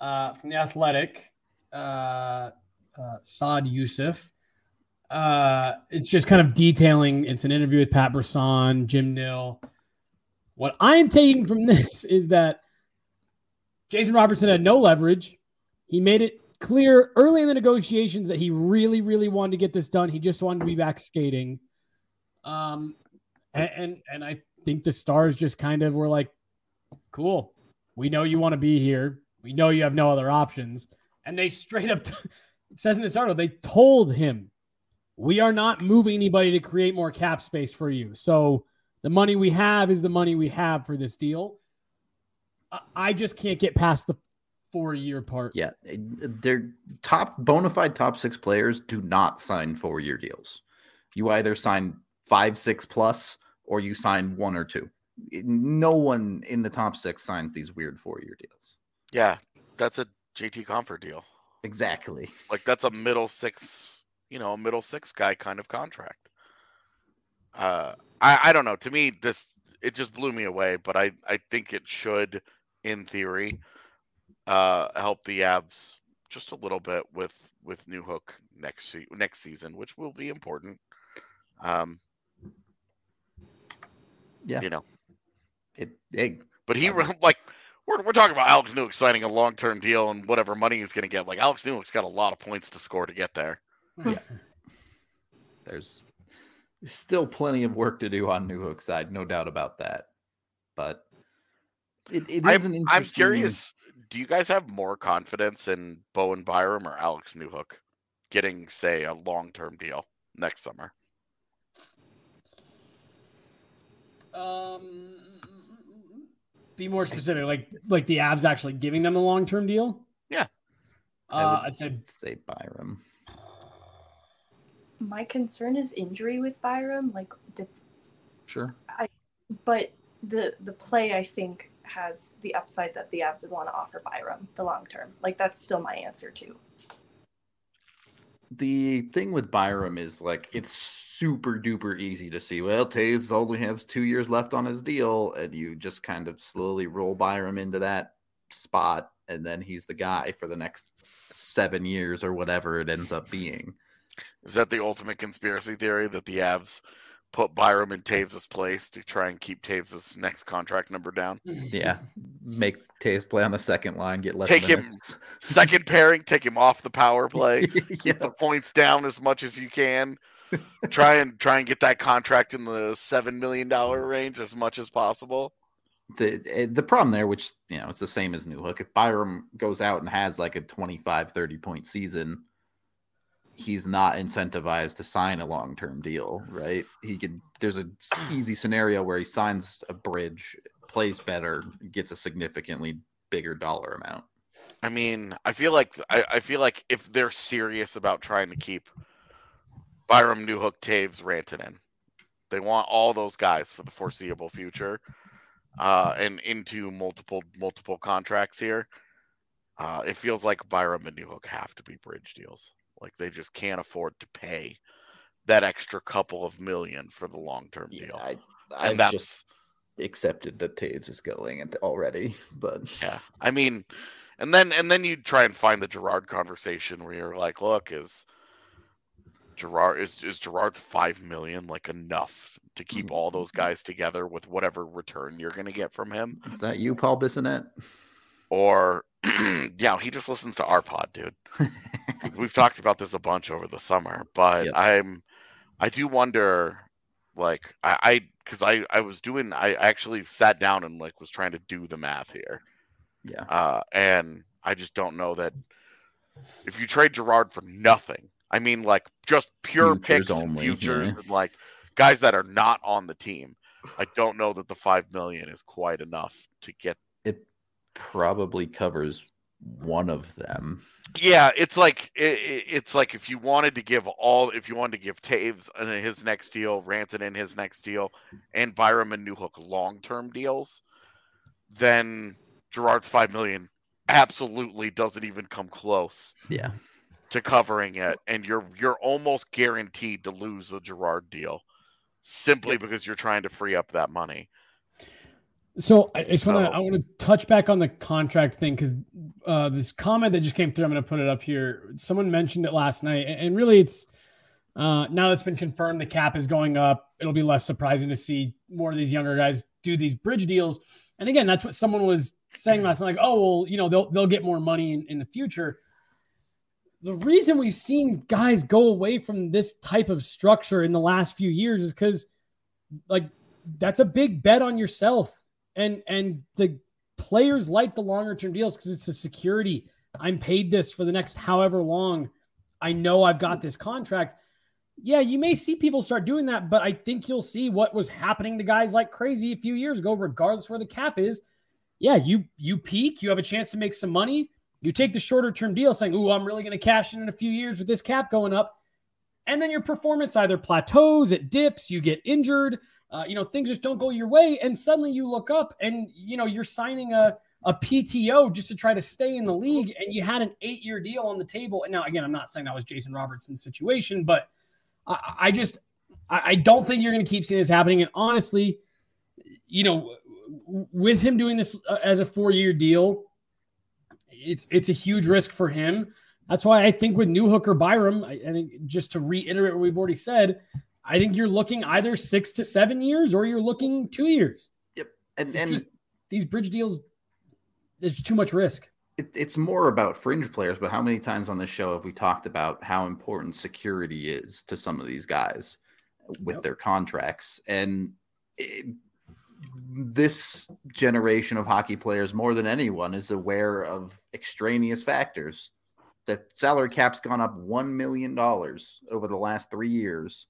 uh, from The Athletic, uh, uh Saad Yousuf, uh, it's just kind of detailing. It's an interview with Pat Brisson, Jim Nill. What I'm taking from this is that Jason Robertson had no leverage. He made it clear early in the negotiations that he really, really wanted to get this done. He just wanted to be back skating. Um, and, and, and I think the stars just kind of were like, "Cool, we know you want to be here. We know you have no other options." And they straight up, it says in this article, they told him we are not moving anybody to create more cap space for you. So the money we have is the money we have for this deal. I just can't get past the four year part. Yeah. Their top bona fide top six players do not sign four year deals. You either sign five, six plus, or you sign one or two. No one in the top six signs these weird four year deals. Yeah. That's a JT Compher deal. Exactly. Like that's a middle six you know, a middle six guy kind of contract. Uh, I, I don't know. To me, this it just blew me away, but I, I think it should, in theory, uh, help the Avs just a little bit with with Newhook next se- next season, which will be important. Um, yeah, you know, it. it but he like we're, we're talking about Alex Newhook signing a long term deal and whatever money he's going to get. Like Alex Newhook's got a lot of points to score to get there yeah. There's still plenty of work to do on Newhook side, no doubt about that. But it, it is I'm, an interesting... I'm curious. Do you guys have more confidence in Bowen Byram or Alex Newhook getting, say, a long term deal next summer? Um, be more specific, like like the Avs actually giving them a long term deal. Yeah, uh, I'd say say Byram my concern is injury with Byram. Like, did, sure. I, but the the play I think has the upside that the Avs would want to offer Byram the long term. Like that's still my answer too. The thing with Byram is like it's super duper easy to see. Well, Toews only has two years left on his deal, and you just kind of slowly roll Byram into that spot, and then he's the guy for the next seven years or whatever it ends up being. Is that the ultimate conspiracy theory that the Avs put Byram in Toews' place to try and keep Toews' next contract number down? Yeah, make Toews play on the second line, get less. Take minutes. him second pairing, take him off the power play, yeah. the points down as much as you can. try and try and get that contract in the seven million dollar range as much as possible. The eh, the problem there, which you know, it's the same as Newhook. If Byram goes out and has like a 25, 30 point season, he's not incentivized to sign a long term deal, right? He could. There's an easy scenario where he signs a bridge, plays better, gets a significantly bigger dollar amount. I mean, I feel like I, I feel like if they're serious about trying to keep Byram Newhook, Toews, Rantanen, they want all those guys for the foreseeable future, uh, and into multiple multiple contracts here. Uh, it feels like Byram and Newhook have to be bridge deals. Like they just can't afford to pay that extra couple of million for the long term yeah, deal. I, I've and that's, just accepted that Toews is going already, but yeah, I mean, and then and then you try and find the Girard conversation where you're like, look, is Girard is is Girard's five million like enough to keep all those guys together with whatever return you're going to get from him? Is that you, Paul Bissonnette? Or yeah, he just listens to our pod, dude. We've talked about this a bunch over the summer, but yep. I'm I do wonder Like I, because I, I, I was doing, I actually sat down and like was trying to do the math here. Yeah. Uh, and I just don't know that if you trade Girard for nothing, I mean like just pure futures picks only, and futures yeah. and like guys that are not on the team. I don't know that the five million is quite enough to get. Probably covers one of them. Yeah, it's like it, it's like if you wanted to give all, if you wanted to give Toews in his next deal, Rantanen in his next deal, and Byram and Newhook long term deals, then Girard's five million absolutely doesn't even come close. Yeah. To covering it, and you're you're almost guaranteed to lose the Girard deal, simply yep. because you're trying to free up that money. So I just want to I want to touch back on the contract thing because uh, this comment that just came through. I'm going to put it up here. Someone mentioned it last night, and really, it's uh, now that's been confirmed. The cap is going up. It'll be less surprising to see more of these younger guys do these bridge deals. And again, that's what someone was saying last night. Like, oh well, you know, they'll they'll get more money in, in the future. The reason we've seen guys go away from this type of structure in the last few years is because, like, that's a big bet on yourself and and the players like the longer term deals because it's a security. I'm paid this for the next however long. I know I've got this contract. Yeah, you may see people start doing that, but I think you'll see what was happening to guys like crazy a few years ago, regardless where the cap is. Yeah, you you peak, you have a chance to make some money. You take the shorter term deal, saying, "Ooh, I'm really going to cash in in a few years with this cap going up," and then your performance either plateaus, it dips, you get injured, uh, you know, things just don't go your way. And suddenly you look up and, you know, you're signing a, a PTO just to try to stay in the league. And you had an eight year deal on the table. And now, again, I'm not saying that was Jason Robertson's situation, but I, I just, I, I don't think you're going to keep seeing this happening. And honestly, you know, with him doing this uh, as a four year deal, it's it's a huge risk for him. That's why I think with Newhook or Byram, I, I think just to reiterate what we've already said, I think you're looking either six to seven years or you're looking two years. Yep. And, and just, these bridge deals, there's too much risk. It, it's more about fringe players, but how many times on this show have we talked about how important security is to some of these guys with yep. their contracts? And it, this generation of hockey players, more than anyone, is aware of extraneous factors. That salary cap's gone up $1 million over the last three years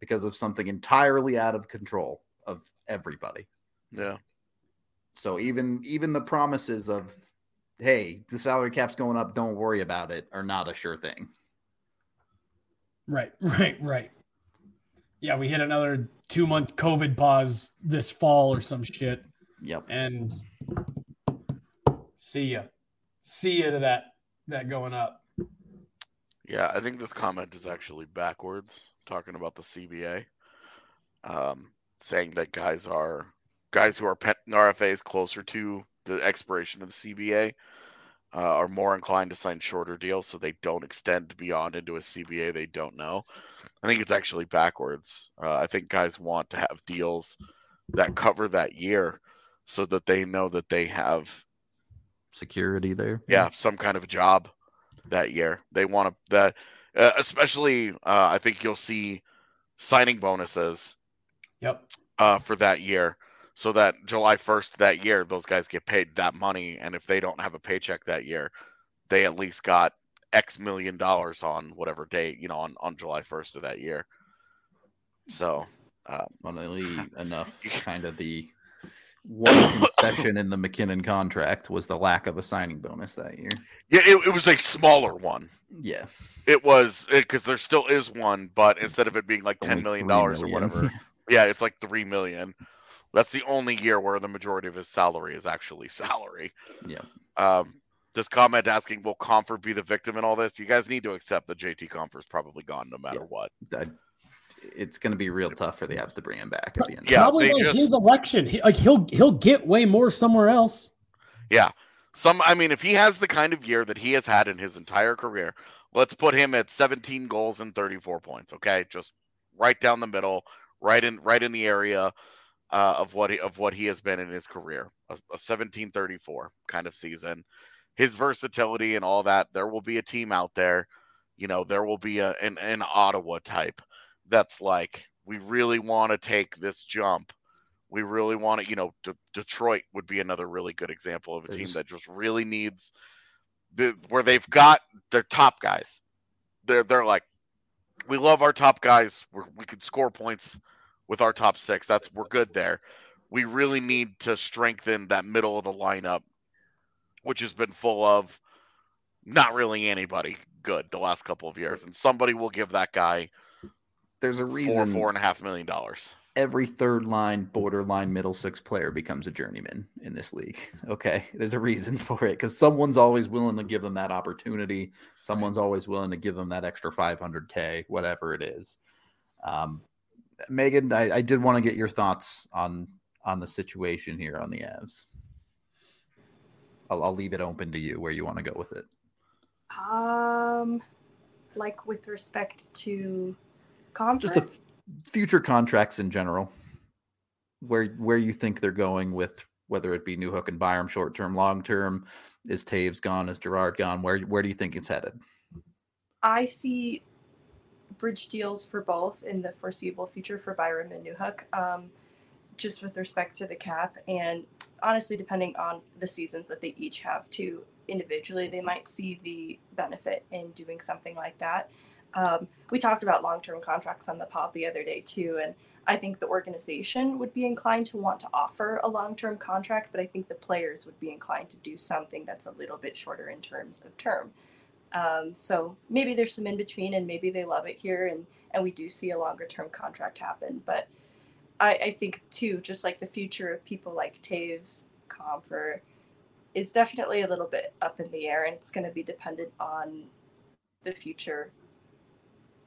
because of something entirely out of control of everybody. Yeah. So even even the promises of hey, the salary cap's going up, don't worry about it are not a sure thing. Right, right, right. Yeah, we hit another 2 month COVID pause this fall or some shit. Yep. And see ya. See ya to that that going up. Yeah, I think this comment is actually backwards talking about the CBA, um, saying that guys are guys who are RFAs closer to the expiration of the CBA uh, are more inclined to sign shorter deals, so they don't extend beyond into a CBA they don't know. I think it's actually backwards. Uh, I think guys want to have deals that cover that year, so that they know that they have security there. Yeah, some kind of job that year. They want to that uh, especially, uh, I think you'll see signing bonuses. Yep. Uh, for that year, so that July first that year, those guys get paid that money, and if they don't have a paycheck that year, they at least got X million dollars on whatever date, you know, on on July first of that year. So, um, funnily enough, kind of the one concession in the MacKinnon contract was the lack of a signing bonus that year. Yeah, it, it was a smaller one. Yeah, it was because there still is one, but instead of it being like ten million dollars or whatever, yeah, it's like three million. That's the only year where the majority of his salary is actually salary. Yeah. Um, this comment asking, "Will Compher be the victim in all this?" You guys need to accept that JT Compher is probably gone no matter yeah. what. I, it's going to be real tough for the Avs to bring him back at the end. Yeah, probably like just, his election. He, like he'll he'll get way more somewhere else. Yeah, some. I mean, if he has the kind of year that he has had in his entire career, let's put him at 17 goals and 34 points. Okay, just right down the middle, right in right in the area uh, of what he, of what he has been in his career. A, a 17-34 kind of season. His versatility and all that. There will be a team out there. You know, there will be a, an, an Ottawa type that's like we really want to take this jump. We really want to, you know, D- Detroit would be another really good example of a team that just really needs the, where they've got their top guys. They're they're like, we love our top guys. We're, we could score points with our top six. That's we're good there. We really need to strengthen that middle of the lineup, which has been full of not really anybody good the last couple of years, and somebody will give that guy. There's a reason four four and a half million dollars. Every third line, borderline middle six player becomes a journeyman in this league. Okay, there's a reason for it because someone's always willing to give them that opportunity. Someone's always willing to give them that extra 500k, whatever it is. Um, Meghan, I, I did want to get your thoughts on on the situation here on the Avs. I'll, I'll leave it open to you where you want to go with it. Um, like with respect to contract, just the f- future contracts in general, where where you think they're going with whether it be Newhook and Byram short term, long term. Is Toews gone? Is Girard gone? Where where do you think it's headed? I see bridge deals for both in the foreseeable future for Byram and Newhook. Um, just with respect to the cap and honestly depending on the seasons that they each have too individually they might see the benefit in doing something like that um, we talked about long-term contracts on the pod the other day too and i think the organization would be inclined to want to offer a long-term contract but i think the players would be inclined to do something that's a little bit shorter in terms of term. Um, so maybe there's some in between and maybe they love it here and and we do see a longer term contract happen. But I, I think too, just like the future of people like Toews, Compher, is definitely a little bit up in the air, and it's going to be dependent on the future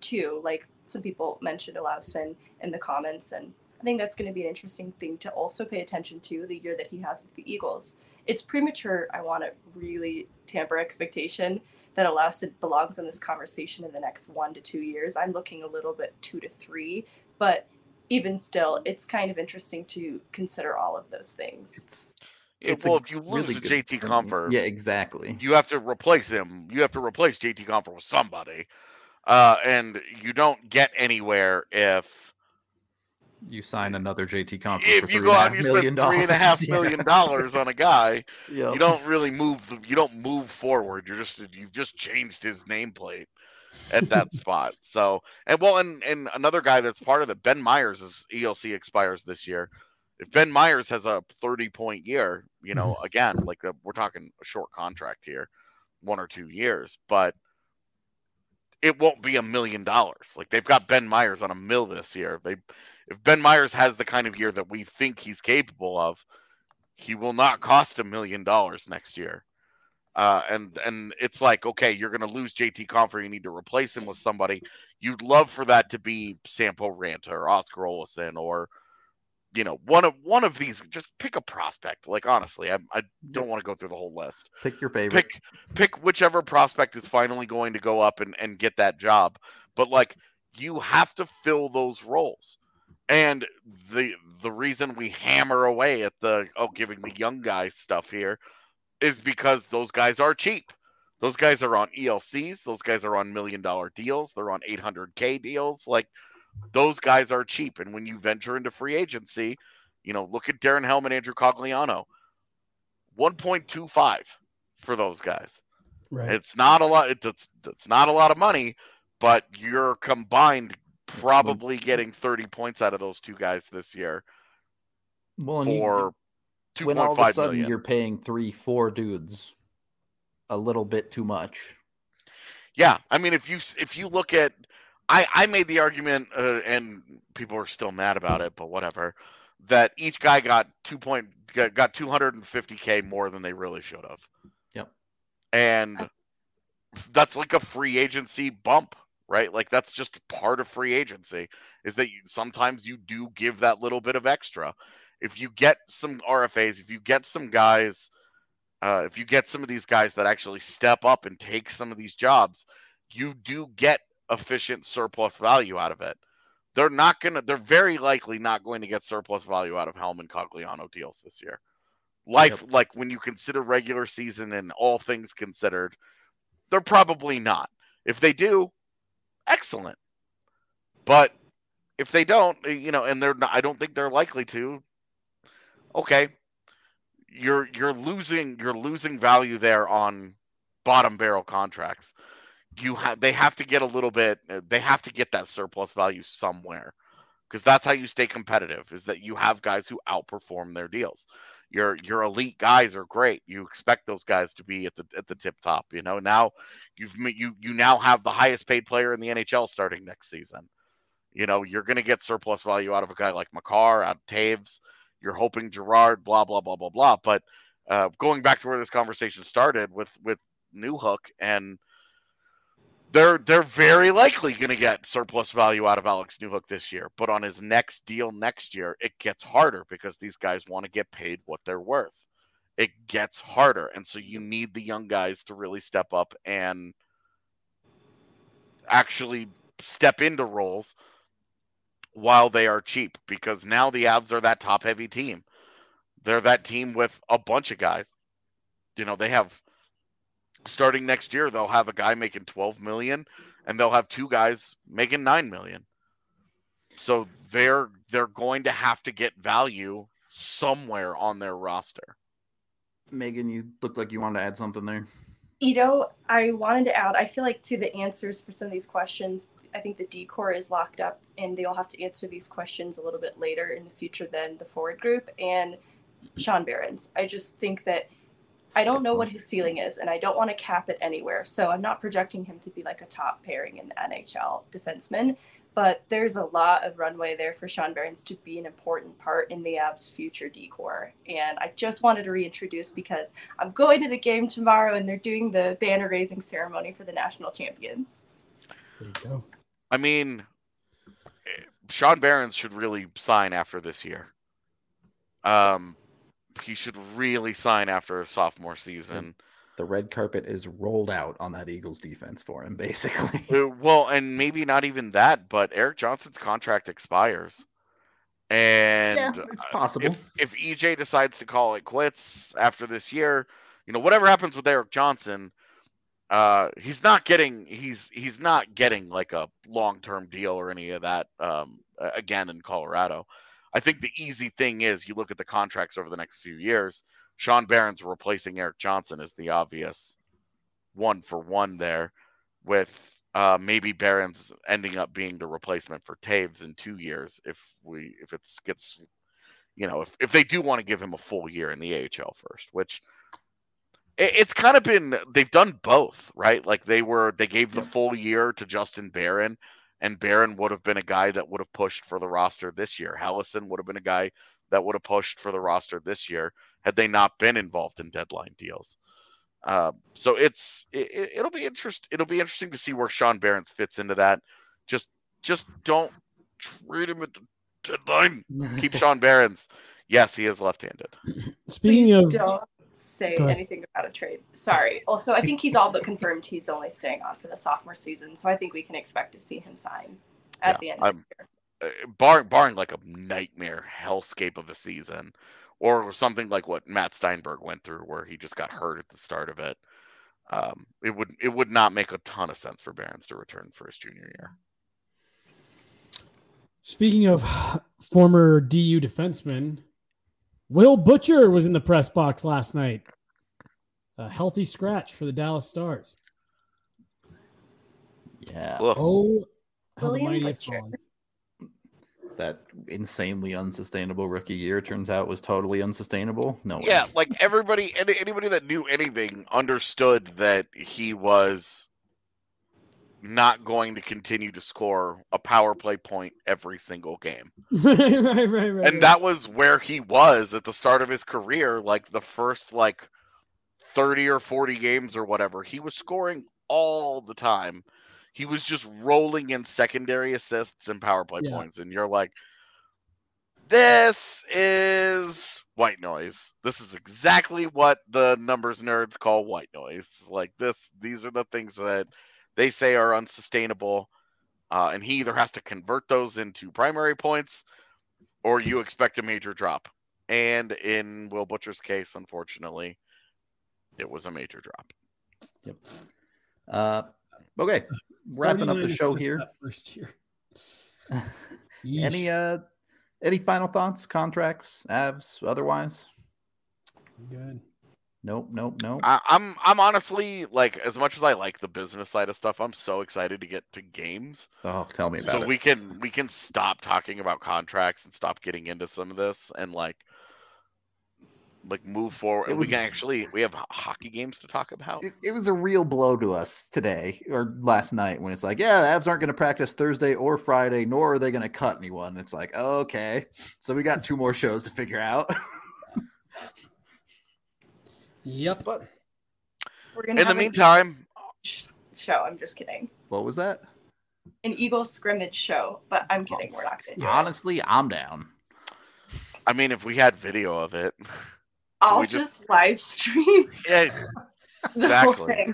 too. Like some people mentioned Olausson in the comments, and I think that's going to be an interesting thing to also pay attention to the year that he has with the Eagles. It's premature. I want to really tamper expectation that Olausson belongs in this conversation in the next one to two years. I'm looking a little bit two to three, but even still, it's kind of interesting to consider all of those things. It's, it's well, if you lose really JT Compher, yeah, exactly, you have to replace him. You have to replace JT Compher with somebody, uh, and you don't get anywhere if you sign another JT Compher. If you go out and you spend three and a half million yeah. dollars on a guy, yep. you don't really move. The, you don't move forward. You're just you've just changed his nameplate at that spot. So, and well, and and another guy that's part of it, Ben Meyers' ELC expires this year. If Ben Meyers has a 30 point year, you know, mm-hmm. again, like the, we're talking a short contract here, one or two years, but it won't be a million dollars. Like they've got Ben Meyers on a mill this year. They, if Ben Meyers has the kind of year that we think he's capable of, he will not cost a million dollars next year. Uh, and and it's like, okay, you're going to lose JT Compher. You need to replace him with somebody. You'd love for that to be Sampo Ranta or Oscar Olausson or, you know, one of one of these. Just pick a prospect. Like honestly, I, I don't want to go through the whole list. Pick your favorite. Pick pick whichever prospect is finally going to go up and, and get that job. But like, you have to fill those roles. And the the reason we hammer away at the oh giving the young guys stuff here is because those guys are cheap. Those guys are on ELCs. Those guys are on million dollar deals. They're on 800K deals. Like those guys are cheap. And when you venture into free agency, you know, look at Darren Helm and Andrew Cogliano 1.25 for those guys. Right. It's not a lot. It's, it's not a lot of money, but you're combined probably getting 30 points out of those two guys this year well, for when all of a sudden million. you're paying three, four dudes a little bit too much. Yeah, I mean, if you if you look at, I I made the argument, uh, and people are still mad about it, but whatever. That each guy got two point got 250k more than they really should have. Yep. And that's like a free agency bump, right? Like that's just part of free agency is that you, sometimes you do give that little bit of extra if you get some RFAs, if you get some guys, uh, if you get some of these guys that actually step up and take some of these jobs, you do get efficient surplus value out of it. They're not going to, they're very likely not going to get surplus value out of Helm and Cogliano deals this year. Life, yep. like when you consider regular season and all things considered, they're probably not. If they do, excellent. But if they don't, eh, you know, and they're not, I don't think they're likely to. Okay, you're you're losing you're losing value there on bottom barrel contracts. You have they have to get a little bit. They have to get that surplus value somewhere because that's how you stay competitive. Is that you have guys who outperform their deals. Your your elite guys are great. You expect those guys to be at the at the tip top. You know now you've you you now have the highest paid player in the NHL starting next season. You know you're going to get surplus value out of a guy like Makar, out of Toews. You're hoping Girard blah blah blah blah blah. But uh, going back to where this conversation started with with Newhook and they're they're very likely going to get surplus value out of Alex Newhook this year, but on his next deal next year, it gets harder because these guys want to get paid what they're worth. It gets harder, and so you need the young guys to really step up and actually step into roles while they are cheap because now the Avs are that top heavy team. They're that team with a bunch of guys. You know, they have starting next year they'll have a guy making 12 million and they'll have two guys making 9 million. So they're they're going to have to get value somewhere on their roster. Meghan, you look like you wanted to add something there. You know, I wanted to add, I feel like to the answers for some of these questions, I think the D corps is locked up and they'll have to answer these questions a little bit later in the future than the forward group and Sean Behrens. I just think that I don't know what his ceiling is and I don't want to cap it anywhere. So I'm not projecting him to be like a top pairing in the NHL defenseman, but there's a lot of runway there for Sean Behrens to be an important part in the Avs' future D corps. And I just wanted to reintroduce because I'm going to the game tomorrow and they're doing the banner raising ceremony for the national champions. There you go. I mean, Sean Behrens should really sign after this year. Um, he should really sign after a sophomore season. The red carpet is rolled out on that Eagles defense for him, basically. Uh, well, and maybe not even that, but Erik Johnson's contract expires. And yeah, it's possible. If, if EJ decides to call it quits after this year, you know, whatever happens with Erik Johnson, uh, he's not getting he's he's not getting like a long term deal or any of that um, again in Colorado. I think the easy thing is you look at the contracts over the next few years. Sean Behrens replacing Erik Johnson is the obvious one for one there, with uh, maybe Behrens ending up being the replacement for Toews in two years if we if it gets you know if, if they do want to give him a full year in the AHL first, which it's kind of been they've done both, right? Like they were they gave the full year to Justin Barron, and Barron would have been a guy that would have pushed for the roster this year. Helleson would have been a guy that would have pushed for the roster this year had they not been involved in deadline deals. Um, so it's it, will be interest it'll be interesting to see where Sean Behrens fits into that. Just just don't treat him at the deadline. Keep Sean Behrens. Yes, he is left-handed. Speaking Please of don't say anything about a trade. Sorry. Also, I think he's all but confirmed he's only staying on for the sophomore season, so I think we can expect to see him sign at Yeah, the end I'm- of the year. uh, barring barring like a nightmare hellscape of a season, or something like what Matt Steinberg went through, where he just got hurt at the start of it. Um, it would it would not make a ton of sense for Behrens to return for his junior year. Speaking of former DU defenseman, Will Butcher was in the press box last night. A healthy scratch for the Dallas Stars. Yeah, Ugh. Oh, how the mighty have fallen. that insanely unsustainable rookie year turns out was totally unsustainable. No, way. Yeah, like everybody, any, anybody that knew anything understood that he was not going to continue to score a power play point every single game. right, right, right, right. and that was where he was at the start of his career like the first like 30 or 40 games or whatever he was scoring all the time he was just rolling in secondary assists and power play Yeah. points and you're like this is white noise this is exactly what the numbers nerds call white noise like this these are the things that they say are unsustainable uh, and he either has to convert those into primary points or you expect a major drop. And in Will Butcher's case, unfortunately, it was a major drop. Yep. Uh, okay, wrapping up the show here. First year. Any uh any final thoughts, contracts, avs, otherwise? Good. Nope, nope, nope. I, I'm I'm honestly like as much as I like the business side of stuff, I'm so excited to get to games. Oh, tell me about so it. So we can we can stop talking about contracts and stop getting into some of this and like like move forward and we can actually we have hockey games to talk about it, it, was a real blow to us today or last night when it's like yeah the avs aren't going to practice thursday or friday nor are they going to cut anyone it's like okay so we got two more shows to figure out Yep. But we're gonna in the meantime show. I'm just kidding. What was that? An Eagle scrimmage show, but I'm kidding. We're not gonna Honestly, it. I'm down. I mean, if we had video of it, I'll just... just... live stream. Yeah, exactly.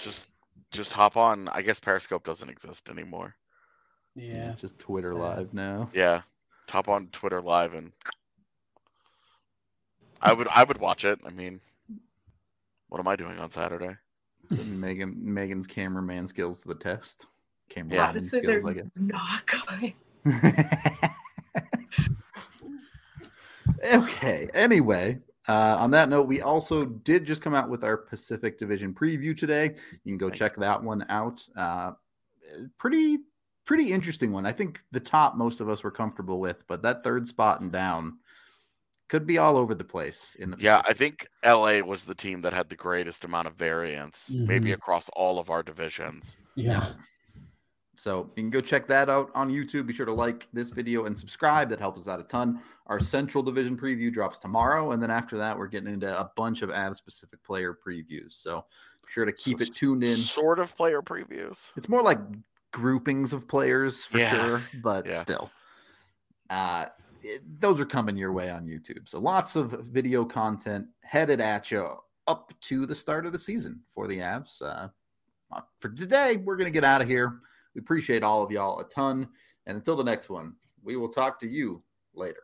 just, just hop on. I guess Periscope doesn't exist anymore. Yeah, it's just Twitter Sad. Live now. Yeah, hop on Twitter Live and I would I would watch it. I mean, what am I doing on Saturday? Meghan Meghan's cameraman skills to the test. Cameraman yeah. skills, I guess. Not going. okay. Anyway, uh, on that note, we also did just come out with our Pacific Division preview today. You can go Thank check you. that one out. Uh, pretty pretty interesting one. I think the top most of us were comfortable with, but that third spot and down could be all over the place in the yeah i think la was the team that had the greatest amount of variance mm-hmm. maybe across all of our divisions. Yeah. So you can go check that out on youtube. Be sure to like this video and subscribe. That helps us out a ton. Our central division preview drops tomorrow and then after that we're getting into a bunch of av specific player previews. So be sure to keep so it tuned in. sort of player previews. It's more like groupings of players for yeah. sure but yeah. still. Uh those are coming your way on YouTube. So lots of video content headed at you up to the start of the season for the Avs. Uh, uh for today, we're going to get out of here. We appreciate all of y'all a ton. And until the next one, we will talk to you later.